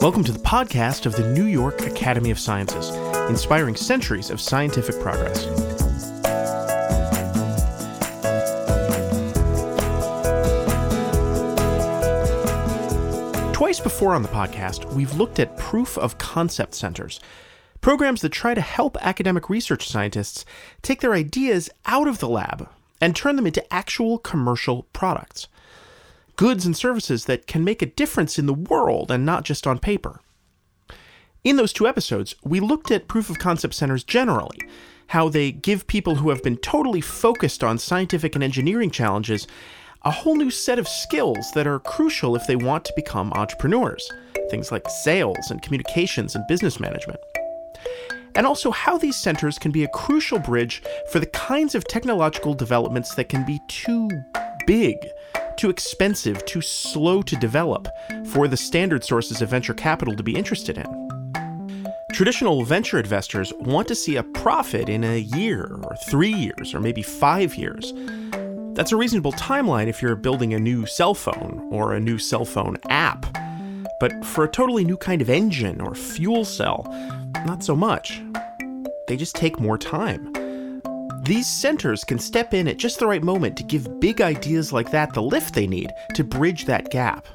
Welcome to the podcast of the New York Academy of Sciences, inspiring centuries of scientific progress. Twice before on the podcast, we've looked at proof of concept centers, programs that try to help academic research scientists take their ideas out of the lab and turn them into actual commercial products goods and services that can make a difference in the world and not just on paper. In those two episodes, we looked at proof of concept centers generally, how they give people who have been totally focused on scientific and engineering challenges a whole new set of skills that are crucial if they want to become entrepreneurs, things like sales and communications and business management. And also how these centers can be a crucial bridge for the kinds of technological developments that can be too big too expensive, too slow to develop for the standard sources of venture capital to be interested in. Traditional venture investors want to see a profit in a year, or three years, or maybe five years. That's a reasonable timeline if you're building a new cell phone or a new cell phone app. But for a totally new kind of engine or fuel cell, not so much. They just take more time. These centers can step in at just the right moment to give big ideas like that the lift they need to bridge that gap.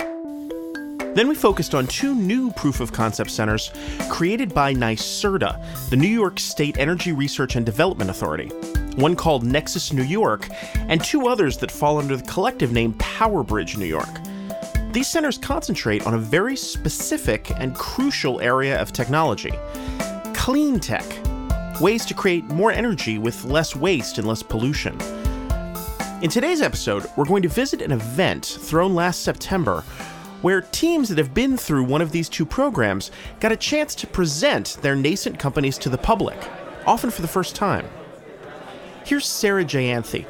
Then we focused on two new proof of concept centers created by NYSERDA, the New York State Energy Research and Development Authority, one called Nexus New York, and two others that fall under the collective name PowerBridge New York. These centers concentrate on a very specific and crucial area of technology clean tech ways to create more energy with less waste and less pollution. In today's episode, we're going to visit an event thrown last September where teams that have been through one of these two programs got a chance to present their nascent companies to the public, often for the first time. Here's Sarah Jayanthi,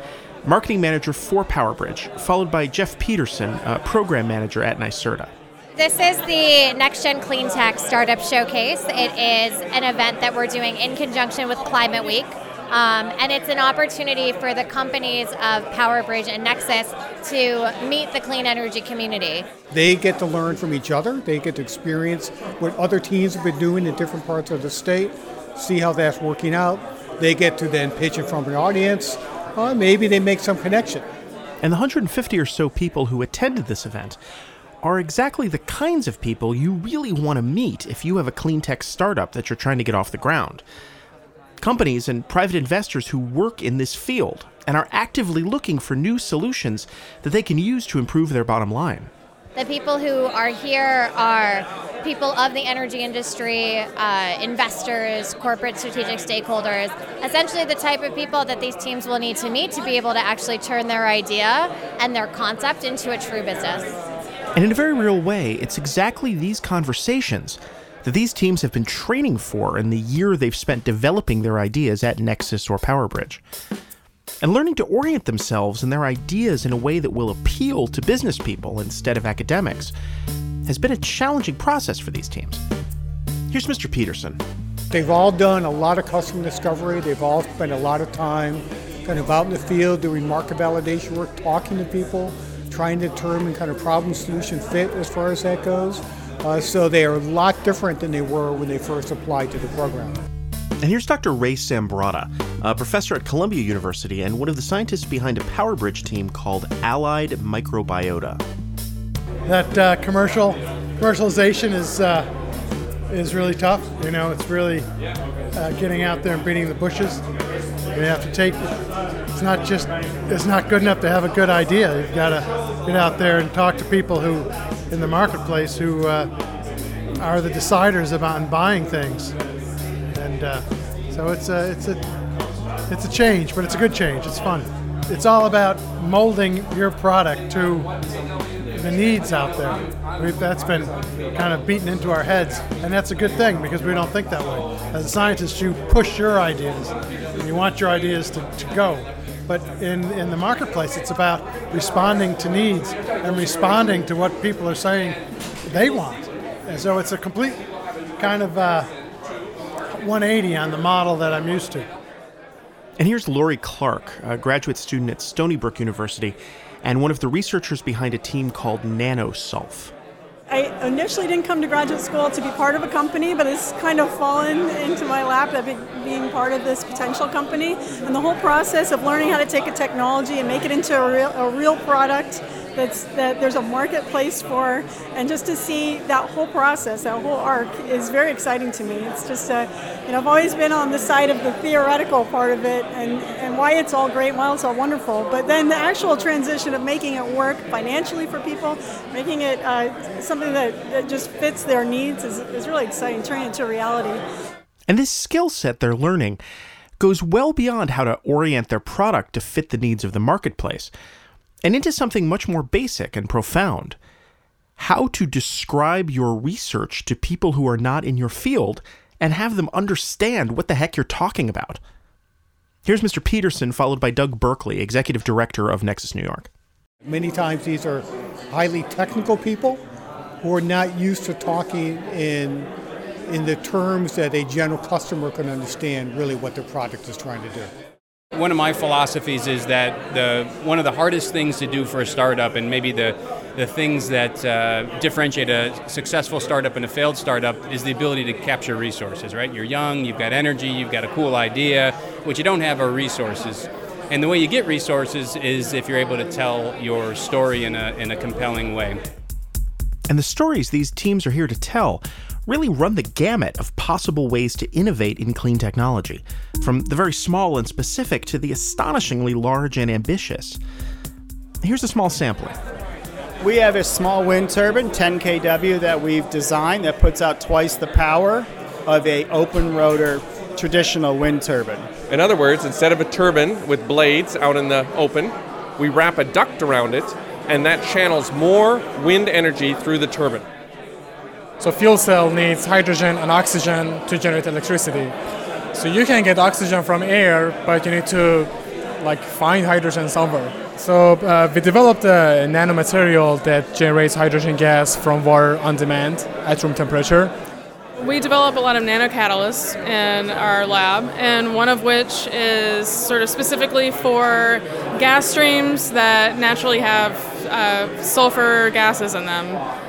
marketing manager for PowerBridge, followed by Jeff Peterson, a program manager at NYSERDA. This is the Next Gen Clean Tech Startup Showcase. It is an event that we're doing in conjunction with Climate Week. Um, and it's an opportunity for the companies of PowerBridge and Nexus to meet the clean energy community. They get to learn from each other, they get to experience what other teams have been doing in different parts of the state, see how that's working out. They get to then pitch in front of an audience. Uh, maybe they make some connection. And the 150 or so people who attended this event are exactly the kinds of people you really want to meet if you have a clean tech startup that you're trying to get off the ground. Companies and private investors who work in this field and are actively looking for new solutions that they can use to improve their bottom line. The people who are here are people of the energy industry, uh, investors, corporate strategic stakeholders, essentially the type of people that these teams will need to meet to be able to actually turn their idea and their concept into a true business. And in a very real way, it's exactly these conversations that these teams have been training for in the year they've spent developing their ideas at Nexus or PowerBridge. And learning to orient themselves and their ideas in a way that will appeal to business people instead of academics has been a challenging process for these teams. Here's Mr. Peterson. They've all done a lot of customer discovery. They've all spent a lot of time kind of out in the field doing market validation work, talking to people, trying to determine kind of problem solution fit as far as that goes. Uh, so they are a lot different than they were when they first applied to the program. And here's Dr. Ray Sambrotto, a professor at Columbia University and one of the scientists behind a PowerBridge team called Allied Microbiota. That uh, commercial commercialization is uh, is really tough. You know, it's really uh, getting out there and beating the bushes. You have to take. It's not just. It's not good enough to have a good idea. You've got to get out there and talk to people who, in the marketplace, who uh, are the deciders about buying things. And uh, so it's a it's a it's a change, but it's a good change. It's fun. It's all about molding your product to the needs out there. We've, that's been kind of beaten into our heads, and that's a good thing because we don't think that way. As a scientist, you push your ideas, and you want your ideas to, to go. But in, in the marketplace, it's about responding to needs and responding to what people are saying they want. And so it's a complete kind of uh, 180 on the model that I'm used to. And here's Lori Clark, a graduate student at Stony Brook University and one of the researchers behind a team called NanoSulf. I initially didn't come to graduate school to be part of a company, but it's kind of fallen into my lap that being part of this potential company. And the whole process of learning how to take a technology and make it into a real, a real product that's that there's a marketplace for, and just to see that whole process, that whole arc, is very exciting to me. It's just, uh, you know, I've always been on the side of the theoretical part of it, and and why it's all great, why it's all wonderful. But then the actual transition of making it work financially for people, making it uh, something that, that just fits their needs is, is really exciting, turning it into reality. And this skill set they're learning goes well beyond how to orient their product to fit the needs of the marketplace and into something much more basic and profound how to describe your research to people who are not in your field and have them understand what the heck you're talking about. Here's Mr. Peterson, followed by Doug Berkeley, Executive Director of Nexus New York. Many times these are highly technical people who are not used to talking in in the terms that a general customer can understand really what their product is trying to do. One of my philosophies is that the one of the hardest things to do for a startup, and maybe the the things that uh, differentiate a successful startup and a failed startup, is the ability to capture resources. Right? You're young, you've got energy, you've got a cool idea. What you don't have are resources. And the way you get resources is if you're able to tell your story in a in a compelling way. And the stories these teams are here to tell really run the gamut of possible ways to innovate in clean technology, from the very small and specific to the astonishingly large and ambitious. Here's a small sampling. We have a small wind turbine, 10 kW, that we've designed that puts out twice the power of a open rotor traditional wind turbine. In other words, instead of a turbine with blades out in the open, we wrap a duct around it, and that channels more wind energy through the turbine. So fuel cell needs hydrogen and oxygen to generate electricity. So you can get oxygen from air, but you need to like find hydrogen somewhere. So uh, we developed a nanomaterial that generates hydrogen gas from water on demand at room temperature. We develop a lot of nanocatalysts in our lab, and one of which is sort of specifically for gas streams that naturally have uh, sulfur gases in them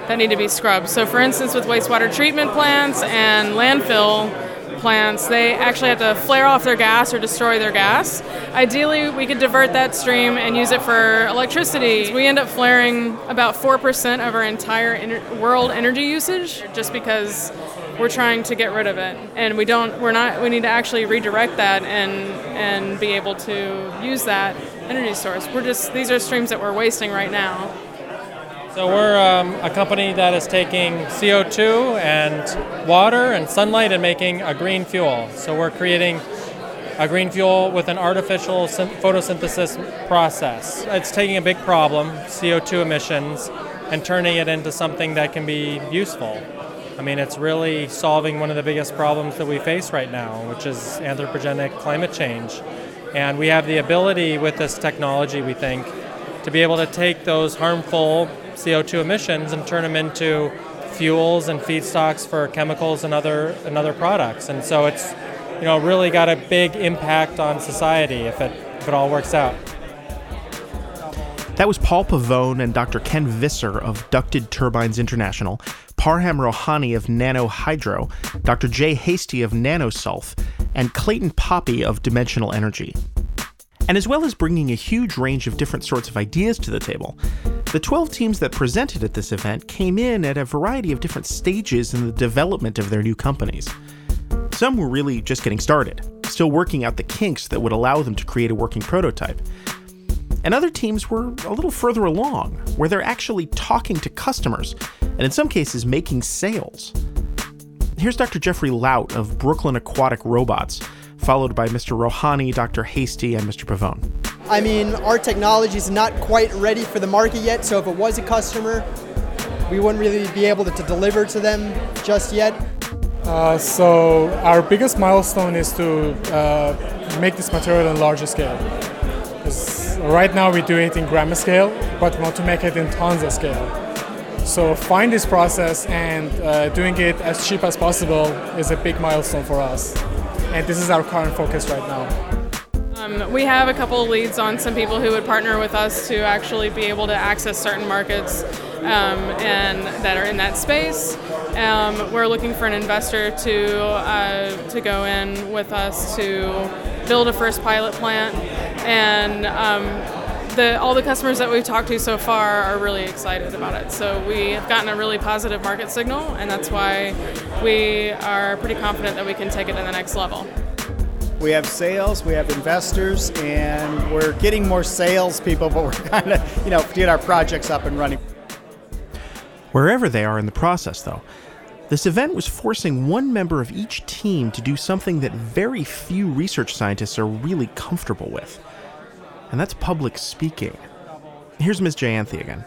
that need to be scrubbed. So, for instance, with wastewater treatment plants and landfill plants, they actually have to flare off their gas or destroy their gas. Ideally, we could divert that stream and use it for electricity. We end up flaring about 4% of our entire world energy usage just because we're trying to get rid of it and we don't we're not we need to actually redirect that and and be able to use that energy source we're just these are streams that we're wasting right now so we're um, a company that is taking CO2 and water and sunlight and making a green fuel. So we're creating a green fuel with an artificial photosynthesis process. It's taking a big problem, CO2 emissions, and turning it into something that can be useful. I mean, it's really solving one of the biggest problems that we face right now, which is anthropogenic climate change. And we have the ability with this technology, we think, to be able to take those harmful CO2 emissions and turn them into fuels and feedstocks for chemicals and other and other products. And so it's you know really got a big impact on society if it if it all works out. That was Paul Pavone and Dr. Ken Visser of Ducted Turbines International, Parham Rohani of Nano Hydro, Dr. Jay Hasty of NanoSulf, and Clayton Poppy of Dimensional Energy. And as well as bringing a huge range of different sorts of ideas to the table, the 12 teams that presented at this event came in at a variety of different stages in the development of their new companies. Some were really just getting started, still working out the kinks that would allow them to create a working prototype. And other teams were a little further along, where they're actually talking to customers, and in some cases, making sales. Here's Dr. Jeffrey Laut of Brooklyn Aquatic Robots, followed by Mr. Rohani, Dr. Hasty, and Mr. Pavone. I mean, our technology is not quite ready for the market yet, so if it was a customer, we wouldn't really be able to, to deliver to them just yet. Uh, so our biggest milestone is to uh, make this material on a larger scale. Right now we do it in gram scale, but want to make it in tons of scale. So find this process and uh, doing it as cheap as possible is a big milestone for us and this is our current focus right now. Um, we have a couple of leads on some people who would partner with us to actually be able to access certain markets um, and that are in that space. Um, we're looking for an investor to uh, to go in with us to build a first pilot plant, and um, the, all the customers that we've talked to so far are really excited about it. So we have gotten a really positive market signal, and that's why we are pretty confident that we can take it to the next level. We have sales, we have investors, and we're getting more salespeople, but we're kind of, you know, to get our projects up and running. Wherever they are in the process, though, this event was forcing one member of each team to do something that very few research scientists are really comfortable with, and that's public speaking. Here's Ms. Jayanthi again.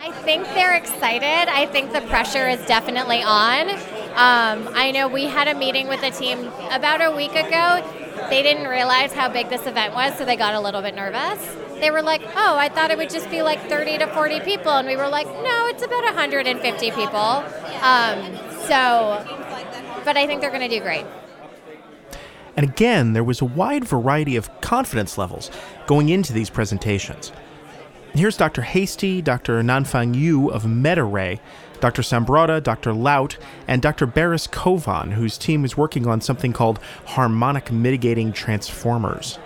I think they're excited. I think the pressure is definitely on. Um, I know we had a meeting with the team about a week ago. They didn't realize how big this event was, so they got a little bit nervous. They were like, oh, I thought it would just be like 30 to 40 people. And we were like, no, it's about 150 people. Um, so, but I think they're going to do great. And again, there was a wide variety of confidence levels going into these presentations. Here's Dr. Hastie, Dr. Nanfang Yu of MetaRay, Dr. Sambrotto, Dr. Laut, and Dr. Baris Kovan, whose team is working on something called harmonic mitigating transformers.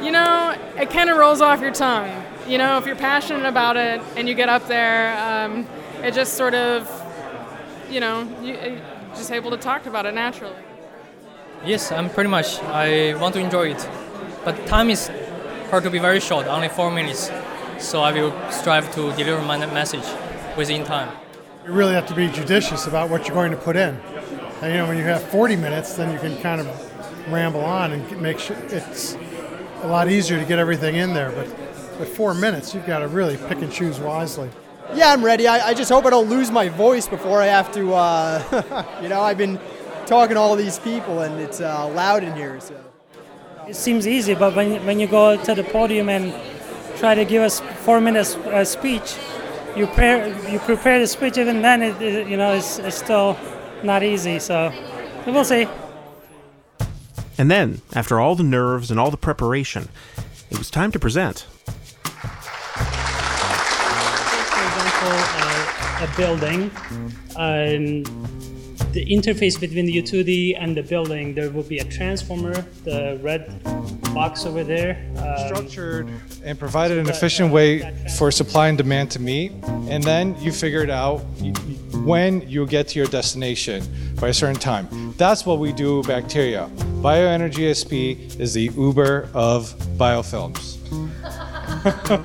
You know, it kind of rolls off your tongue. You know, if you're passionate about it and you get up there, um, it just sort of, you know, you, just able to talk about it naturally. Yes, I'm pretty much. I want to enjoy it, but time is hard to be very short, only four minutes. So I will strive to deliver my message within time. You really have to be judicious about what you're going to put in. And you know, when you have 40 minutes, then you can kind of ramble on and make sure it's a lot easier to get everything in there. But with four minutes, you've got to really pick and choose wisely. Yeah, I'm ready. I, I just hope I don't lose my voice before I have to. Uh, you know, I've been talking to all these people, and it's uh, loud in here. So it seems easy, but when you, when you go to the podium and try to give us four minutes uh, speech, you prepare you prepare the speech. Even then, it, it you know, it's, it's still not easy. So we'll see. And then, after all the nerves and all the preparation, it was time to present. For example, uh, a building, um, the interface between the U2D and the building, there will be a transformer, the red box over there. Um, Structured and provided an efficient way for supply and demand to meet, and then you figure it out when you get to your destination by a certain time. That's what we do with bacteria. Bioenergy SP is the Uber of biofilms.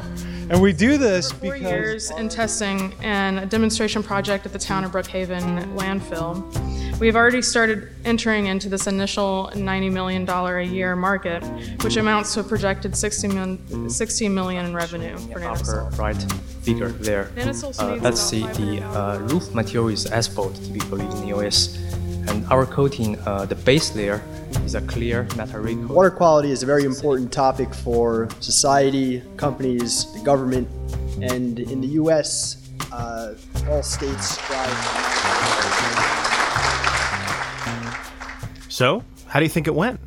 and we do this Four because years in testing and a demonstration project at the town of Brookhaven landfill. We've already started entering into this initial $90 million a year market, which amounts to a projected 60 million, 60 million in revenue for upper right figure there. NanoSulf Uh, needs that's the, the uh, roof material is asphalt typically in the US. And our coating, uh, the base layer, is a clear metallic coat. water quality is a very important topic for society, companies, the government, and in the U.S., uh, all states strive. So, how do you think it went?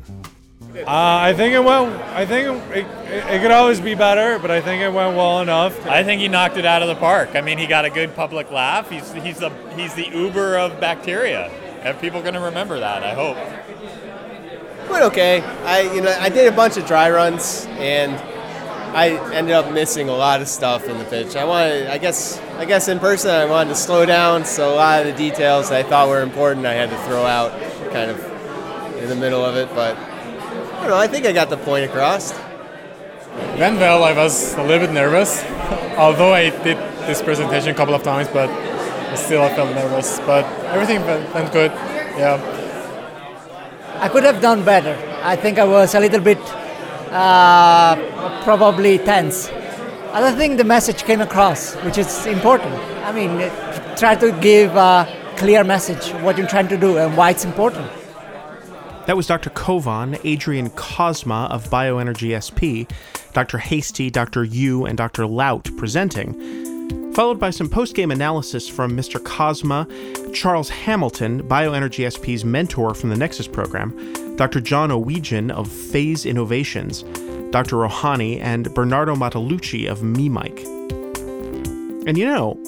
Uh, I think it went. I think it, it, it could always be better, but I think it went well enough. I think he knocked it out of the park. I mean, he got a good public laugh. He's he's the he's the Uber of bacteria, and people are going to remember that. I hope. Went okay. I you know I did a bunch of dry runs and I ended up missing a lot of stuff in the pitch. I wanted I guess I guess in person I wanted to slow down, so a lot of the details I thought were important I had to throw out kind of in the middle of it, but I don't know, I think I got the point across. Went well. I was a little bit nervous, although I did this presentation a couple of times, but still I felt nervous. But everything went, went good. Yeah. I could have done better. I think I was a little bit uh, probably tense. I don't think the message came across, which is important. I mean, try to give a clear message what you're trying to do and why it's important. That was Dr. Kovan, Adrian Cosma of Bioenergy SP, Dr. Hastie, Dr. Yu, and Dr. Laut presenting, followed by some post game analysis from Mr. Cosma, Charles Hamilton, Bioenergy SP's mentor from the Nexus program, Dr. John Owejan of Phase Innovations, Dr. Rohani, and Bernardo Mattalucci of MeMike. And you know,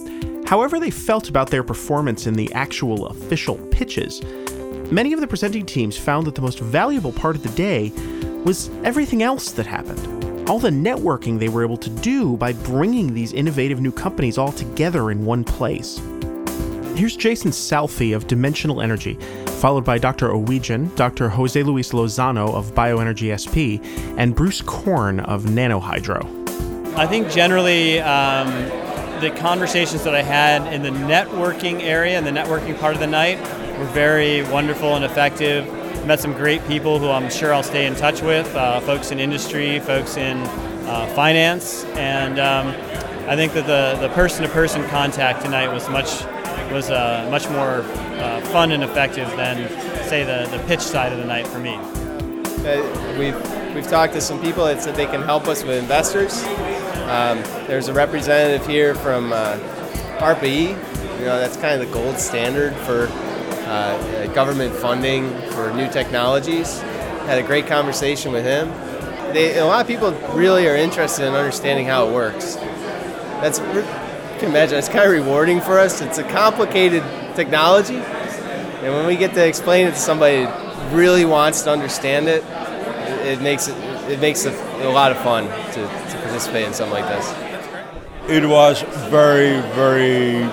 however they felt about their performance in the actual official pitches, many of the presenting teams found that the most valuable part of the day was everything else that happened. All the networking they were able to do by bringing these innovative new companies all together in one place. Here's Jason Salfi of Dimensional Energy, followed by Dr. Owejan, Dr. Jose Luis Lozano of Bioenergy SP, and Bruce Korn of Nanohydro. I think generally um, the conversations that I had in the networking area and the networking part of the night were very wonderful and effective. Met some great people who I'm sure I'll stay in touch with, uh, folks in industry, folks in uh, finance, and um, I think that the, the person-to-person contact tonight was much was uh, much more uh, fun and effective than say the, the pitch side of the night for me. Uh, we've we've talked to some people that said they can help us with investors. Um, there's a representative here from uh, ARPA-E. You know that's kind of the gold standard for uh, government funding for new technologies. Had a great conversation with him. They, a lot of people really are interested in understanding how it works. That's you can imagine it's kind of rewarding for us. It's a complicated technology, and when we get to explain it to somebody who really wants to understand it, it, it makes it it makes it a lot of fun to, to participate in something like this. It was very very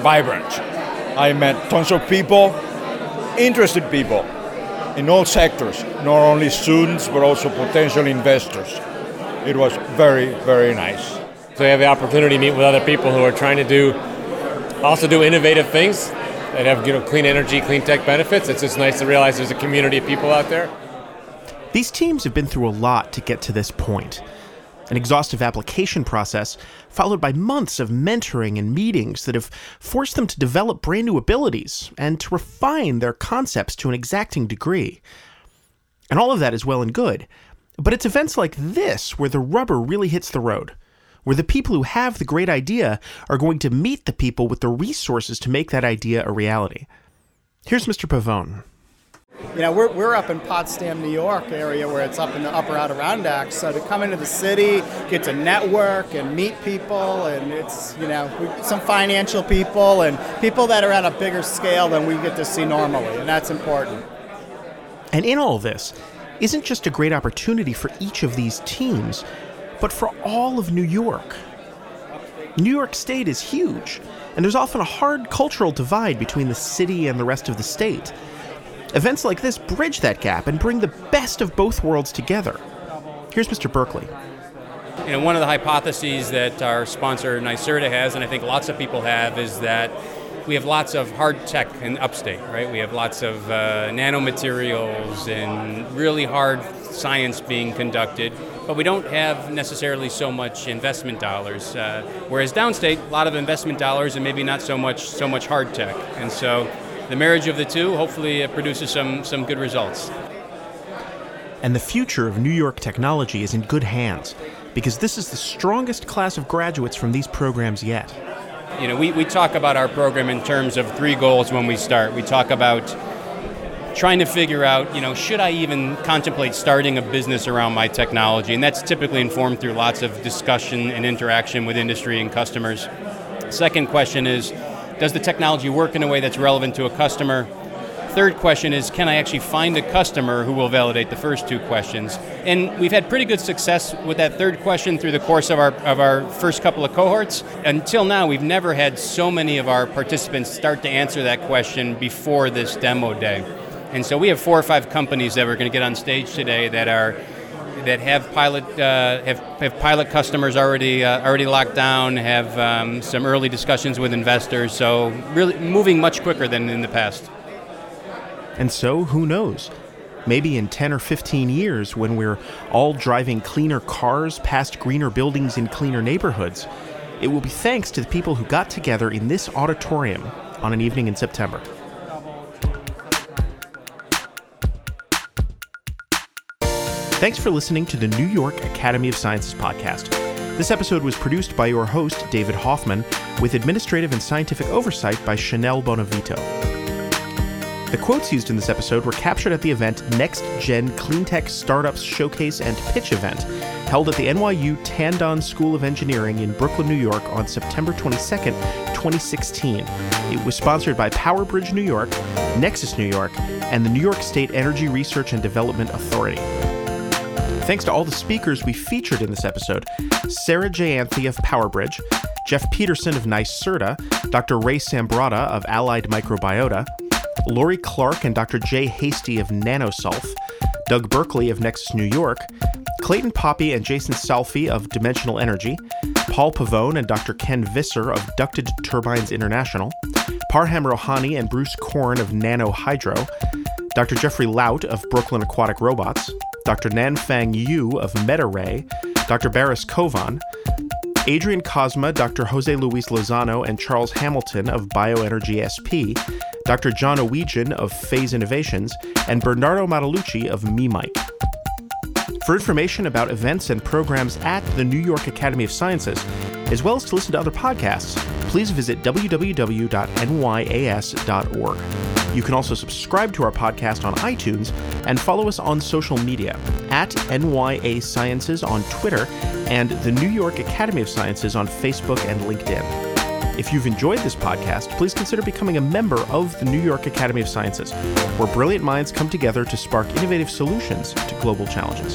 vibrant. I met tons of people, interested people in all sectors, not only students but also potential investors. It was very, very nice. So you have the opportunity to meet with other people who are trying to do, also do innovative things that have you know clean energy, clean tech benefits. It's just nice to realize there's a community of people out there. These teams have been through a lot to get to this point an exhaustive application process, followed by months of mentoring and meetings that have forced them to develop brand new abilities and to refine their concepts to an exacting degree. And all of that is well and good, but it's events like this where the rubber really hits the road, where the people who have the great idea are going to meet the people with the resources to make that idea a reality. Here's Mr. Pavone. You know, we're, we're up in Potsdam, New York area where it's up in the upper outer Adirondacks. So to come into the city, get to network and meet people, and it's, you know, some financial people and people that are at a bigger scale than we get to see normally, and that's important. And in all this, isn't just a great opportunity for each of these teams, but for all of New York. New York State is huge, and there's often a hard cultural divide between the city and the rest of the state. Events like this bridge that gap and bring the best of both worlds together. Here's Mr. Berkeley. You know, one of the hypotheses that our sponsor NYSERDA has, and I think lots of people have, is that we have lots of hard tech in upstate, right? We have lots of uh, nanomaterials and really hard science being conducted, but we don't have necessarily so much investment dollars. Uh, whereas downstate, a lot of investment dollars and maybe not so much so much hard tech, and so the marriage of the two hopefully it produces some some good results. And the future of New York technology is in good hands because this is the strongest class of graduates from these programs yet. You know, we, we talk about our program in terms of three goals when we start. We talk about trying to figure out, you know, should I even contemplate starting a business around my technology? And that's typically informed through lots of discussion and interaction with industry and customers. Second question is, does the technology work in a way that's relevant to a customer? Third question is, can I actually find a customer who will validate the first two questions? And we've had pretty good success with that third question through the course of our, of our first couple of cohorts. Until now, we've never had so many of our participants start to answer that question before this demo day. And so we have four or five companies that we're going to get on stage today that are that have pilot uh, have, have pilot customers already uh, already locked down, have um, some early discussions with investors. So really moving much quicker than in the past. And so, who knows? Maybe in 10 or 15 years, when we're all driving cleaner cars past greener buildings in cleaner neighborhoods, it will be thanks to the people who got together in this auditorium on an evening in September. Thanks for listening to the New York Academy of Sciences podcast. This episode was produced by your host, David Hoffman, with administrative and scientific oversight by Chanel Bonavito. The quotes used in this episode were captured at the event Next Gen Cleantech Startups Showcase and Pitch event, held at the NYU Tandon School of Engineering in Brooklyn, New York on September 22nd, 2016. It was sponsored by PowerBridge New York, Nexus New York, and the New York State Energy Research and Development Authority. Thanks to all the speakers we featured in this episode Sarah Jayanthi of PowerBridge, Jeff Peterson of NYSERDA, Dr. Ray Sambrotto of Allied Microbiota, Lori Clark and Dr. Jay Hasty of NanoSulf, Doug Berkeley of Nexus New York, Clayton Poppy and Jason Salfi of Dimensional Energy, Paul Pavone and Dr. Ken Visser of Ducted Turbines International, Parham Rohani and Bruce Korn of Nano Hydro, Dr. Jeffrey Laut of Brooklyn Aquatic Robots, Dr. Nanfang Yu of MetaRay, Dr. Baris Kovan, Adrian Cosma, Dr. Jose Luis Lozano, and Charles Hamilton of Bioenergy SP, Dr. John Owejan of Phase Innovations, and Bernardo Matalucci of MeMike. For information about events and programs at the New York Academy of Sciences, as well as to listen to other podcasts, please visit www.nyas.org. You can also subscribe to our podcast on iTunes and follow us on social media at NYA Sciences on Twitter and the New York Academy of Sciences on Facebook and LinkedIn. If you've enjoyed this podcast, please consider becoming a member of the New York Academy of Sciences, where brilliant minds come together to spark innovative solutions to global challenges.